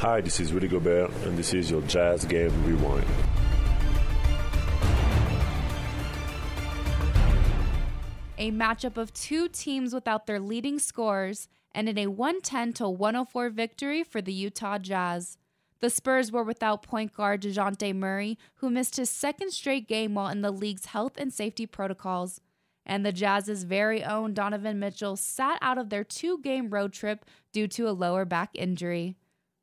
Hi, this is Rudy Gobert, and this is your Jazz Game Rewind. A matchup of two teams without their leading scorers in a 110 to 104 victory for the Utah Jazz. The Spurs were without point guard DeJounte Murray, who missed his second straight game while in the league's health and safety protocols. And the Jazz's very own Donovan Mitchell sat out of their two game road trip due to a lower back injury.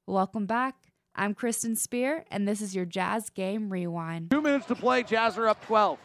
Welcome back. I'm Kristen Spear, and this is your Jazz Game Rewind. Two minutes to play. Jazz are up 12.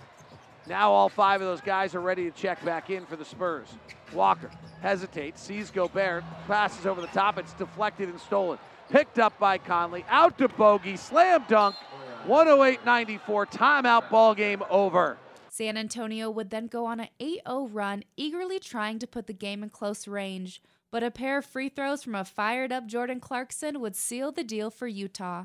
Now all five of those guys are ready to check back in for the Spurs. Walker hesitates, sees Gobert, passes over the top. It's deflected and stolen. Picked up by Conley. Out to Bogey. Slam dunk. 108 94. Timeout. Ball game over. San Antonio would then go on an 8 0 run, eagerly trying to put the game in close range. But a pair of free throws from a fired up Jordan Clarkson would seal the deal for Utah.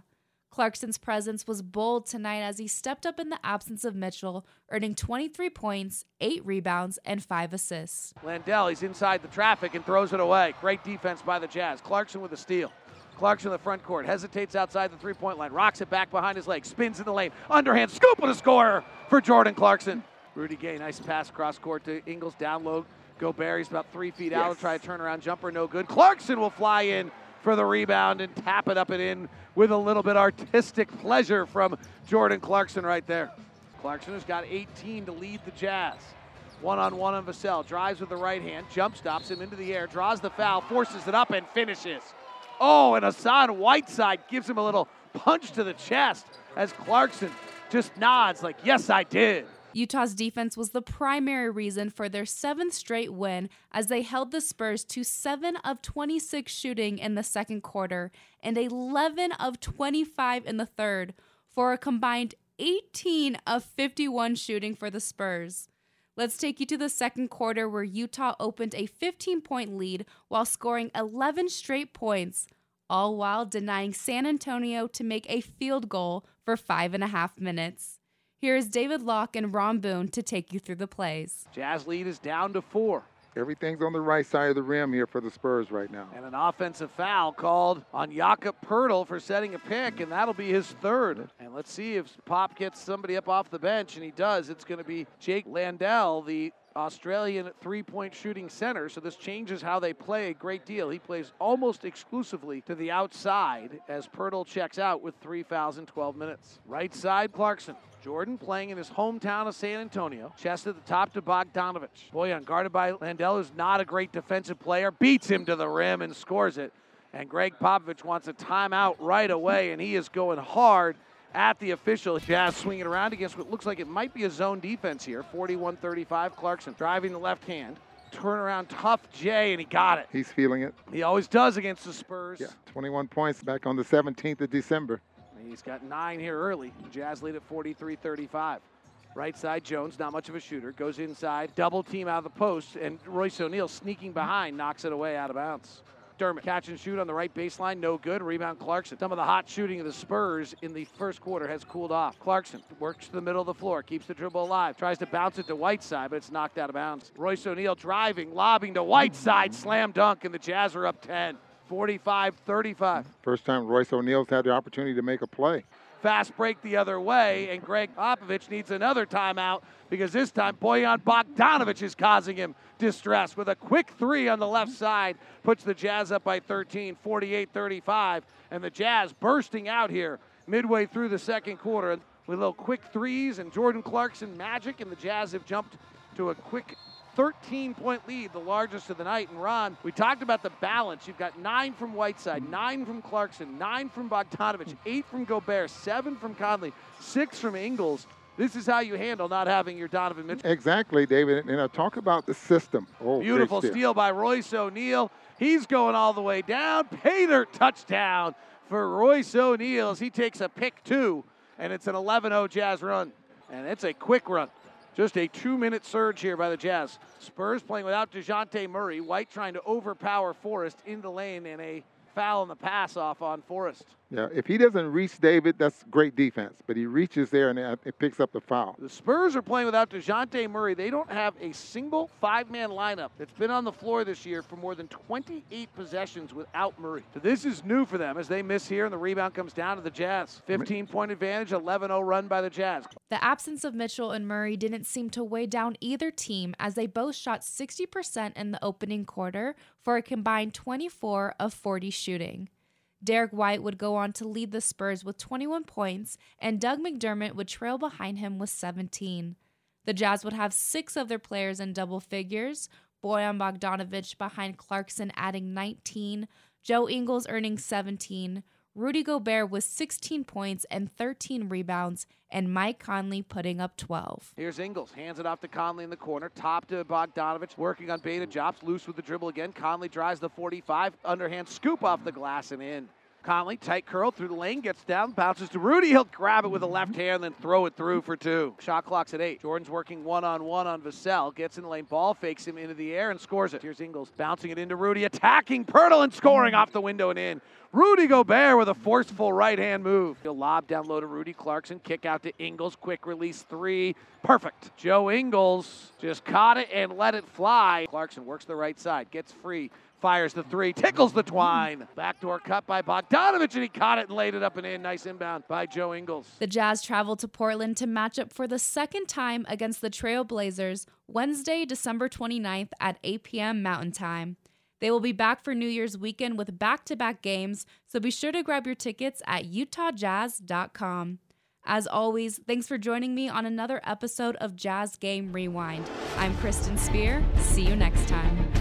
Clarkson's presence was bold tonight as he stepped up in the absence of Mitchell, earning 23 points, 8 rebounds, and 5 assists. Landale, he's inside the traffic and throws it away. Great defense by the Jazz. Clarkson with a steal. Clarkson in the front court, hesitates outside the three point line, rocks it back behind his leg, spins in the lane, underhand scoop and a score for Jordan Clarkson. Rudy Gay, nice pass cross court to Ingles, down low. Gobert, he's about three feet out, try a turnaround jumper, no good. Clarkson will fly in for the rebound and tap it up and in with a little bit artistic pleasure from Jordan Clarkson right there. Clarkson has got 18 to lead the Jazz. One on one on Vassell. Drives with the right hand, jump stops him into the air, draws the foul, forces it up, and finishes. Oh, and Hassan Whiteside gives him a little punch to the chest as Clarkson just nods, like, yes, I did. Utah's defense was the primary reason for their seventh straight win as they held the Spurs to 7 of 26 shooting in the second quarter and 11 of 25 in the third, for a combined 18 of 51 shooting for the Spurs. Let's take you to the second quarter where Utah opened a 15 point lead while scoring 11 straight points, all while denying San Antonio to make a field goal for five and a half minutes. Here is David Locke and Ron Boone to take you through the plays. Jazz lead is down to four. Everything's on the right side of the rim here for the Spurs right now. And an offensive foul called on Jakob Poeltl for setting a pick, and that'll be his third. And let's see if Pop gets somebody up off the bench, and he does. It's going to be Jock Landale, the Australian three point shooting center, so this changes how they play a great deal. He plays almost exclusively to the outside as Poeltl checks out with three fouls in 12 minutes. Right side, Clarkson. Jordan playing in his hometown of San Antonio. Chest at the top to Bogdanovich. Bojan guarded by Landale, who's not a great defensive player, beats him to the rim and scores it. And Gregg Popovich wants a timeout right away, and he is going hard at the official. Jazz swinging around against what looks like it might be a zone defense here. 41 35. Clarkson driving the left hand. Turnaround tough Jay, and he got it. He's feeling it. He always does against the Spurs. Yeah, 21 points back on the 17th of December. He's got nine here early. Jazz lead at 43 35. Right side, Jones, not much of a shooter, goes inside, double team out of the post, and Royce O'Neale sneaking behind knocks it away out of bounds. Dermott catch and shoot on the right baseline, no good. Rebound Clarkson. Some of the hot shooting of the Spurs in the first quarter has cooled off. Clarkson works to the middle of the floor, keeps the dribble alive, tries to bounce it to Whiteside, but it's knocked out of bounds. Royce O'Neale driving, lobbing to Whiteside, slam dunk, and the Jazz are up 10. 45 35. First time Royce O'Neale's had the opportunity to make a play. Fast break the other way, and Gregg Popovich needs another timeout because this time Bojan Bogdanovich is causing him distress with a quick three on the left side, puts the Jazz up by 13, 48 35. And the Jazz bursting out here midway through the second quarter with little quick threes and Jordan Clarkson magic, and the Jazz have jumped to a quick 13 point lead, the largest of the night. And Ron, we talked about the balance. You've got nine from Whiteside, nine from Clarkson, nine from Bogdanovich, eight from Gobert, seven from Conley, six from Ingles. This is how you handle not having your Donovan Mitchell. Exactly, David. And I talk about the system. Oh, Beautiful steal by Royce O'Neale. He's going all the way down. Pater touchdown for Royce O'Neale as he takes a pick two, and it's an 11 0 Jazz run. And it's a quick run. Just a two minute surge here by the Jazz. Spurs playing without DeJounte Murray. White trying to overpower Forrest in the lane and a foul on the pass off on Forrest. Yeah, if he doesn't reach David, that's great defense. But he reaches there and it picks up the foul. The Spurs are playing without DeJounte Murray. They don't have a single five man lineup that's been on the floor this year for more than 28 possessions without Murray. So this is new for them as they miss here and the rebound comes down to the Jazz. 15 point advantage, 11 0 run by the Jazz. The absence of Mitchell and Murray didn't seem to weigh down either team as they both shot 60% in the opening quarter for a combined 24 of 40 shooting. Derrick White would go on to lead the Spurs with 21 points, and Doug McDermott would trail behind him with 17. The Jazz would have six of their players in double figures Bojan Bogdanovich behind Clarkson adding 19, Joe Ingles earning 17, Rudy Gobert with 16 points and 13 rebounds, and Mike Conley putting up 12. Here's Ingles, hands it off to Conley in the corner, top to Bogdanovich, working on beta jobs, loose with the dribble again. Conley drives the 45, underhand scoop off the glass and in. Conley, tight curl through the lane, gets down, bounces to Rudy. He'll grab it with a left mm-hmm. hand, then throw it through for two. Shot clock's at eight. Jordan's working one on one on Vassell. Gets in the lane, ball fakes him into the air and scores it. Here's Ingles bouncing it into Rudy, attacking Poeltl and scoring mm-hmm. off the window and in. Rudy Gobert with a forceful right hand move. He'll lob down low to Rudy Clarkson, kick out to Ingles, quick release three. Perfect. Joe Ingles just caught it and let it fly. Clarkson works the right side, gets free, fires the three, tickles the twine. Backdoor cut by Bogdanovic, and he caught it and laid it up and in. Nice inbound by Joe Ingles. The Jazz traveled to Portland to match up for the second time against the Trailblazers Wednesday, December 29th at 8 p.m. Mountain Time. They will be back for New Year's weekend with back to back games, so be sure to grab your tickets at utahjazz.com. As always, thanks for joining me on another episode of Jazz Game Rewind. I'm Kristen Spear. See you next time.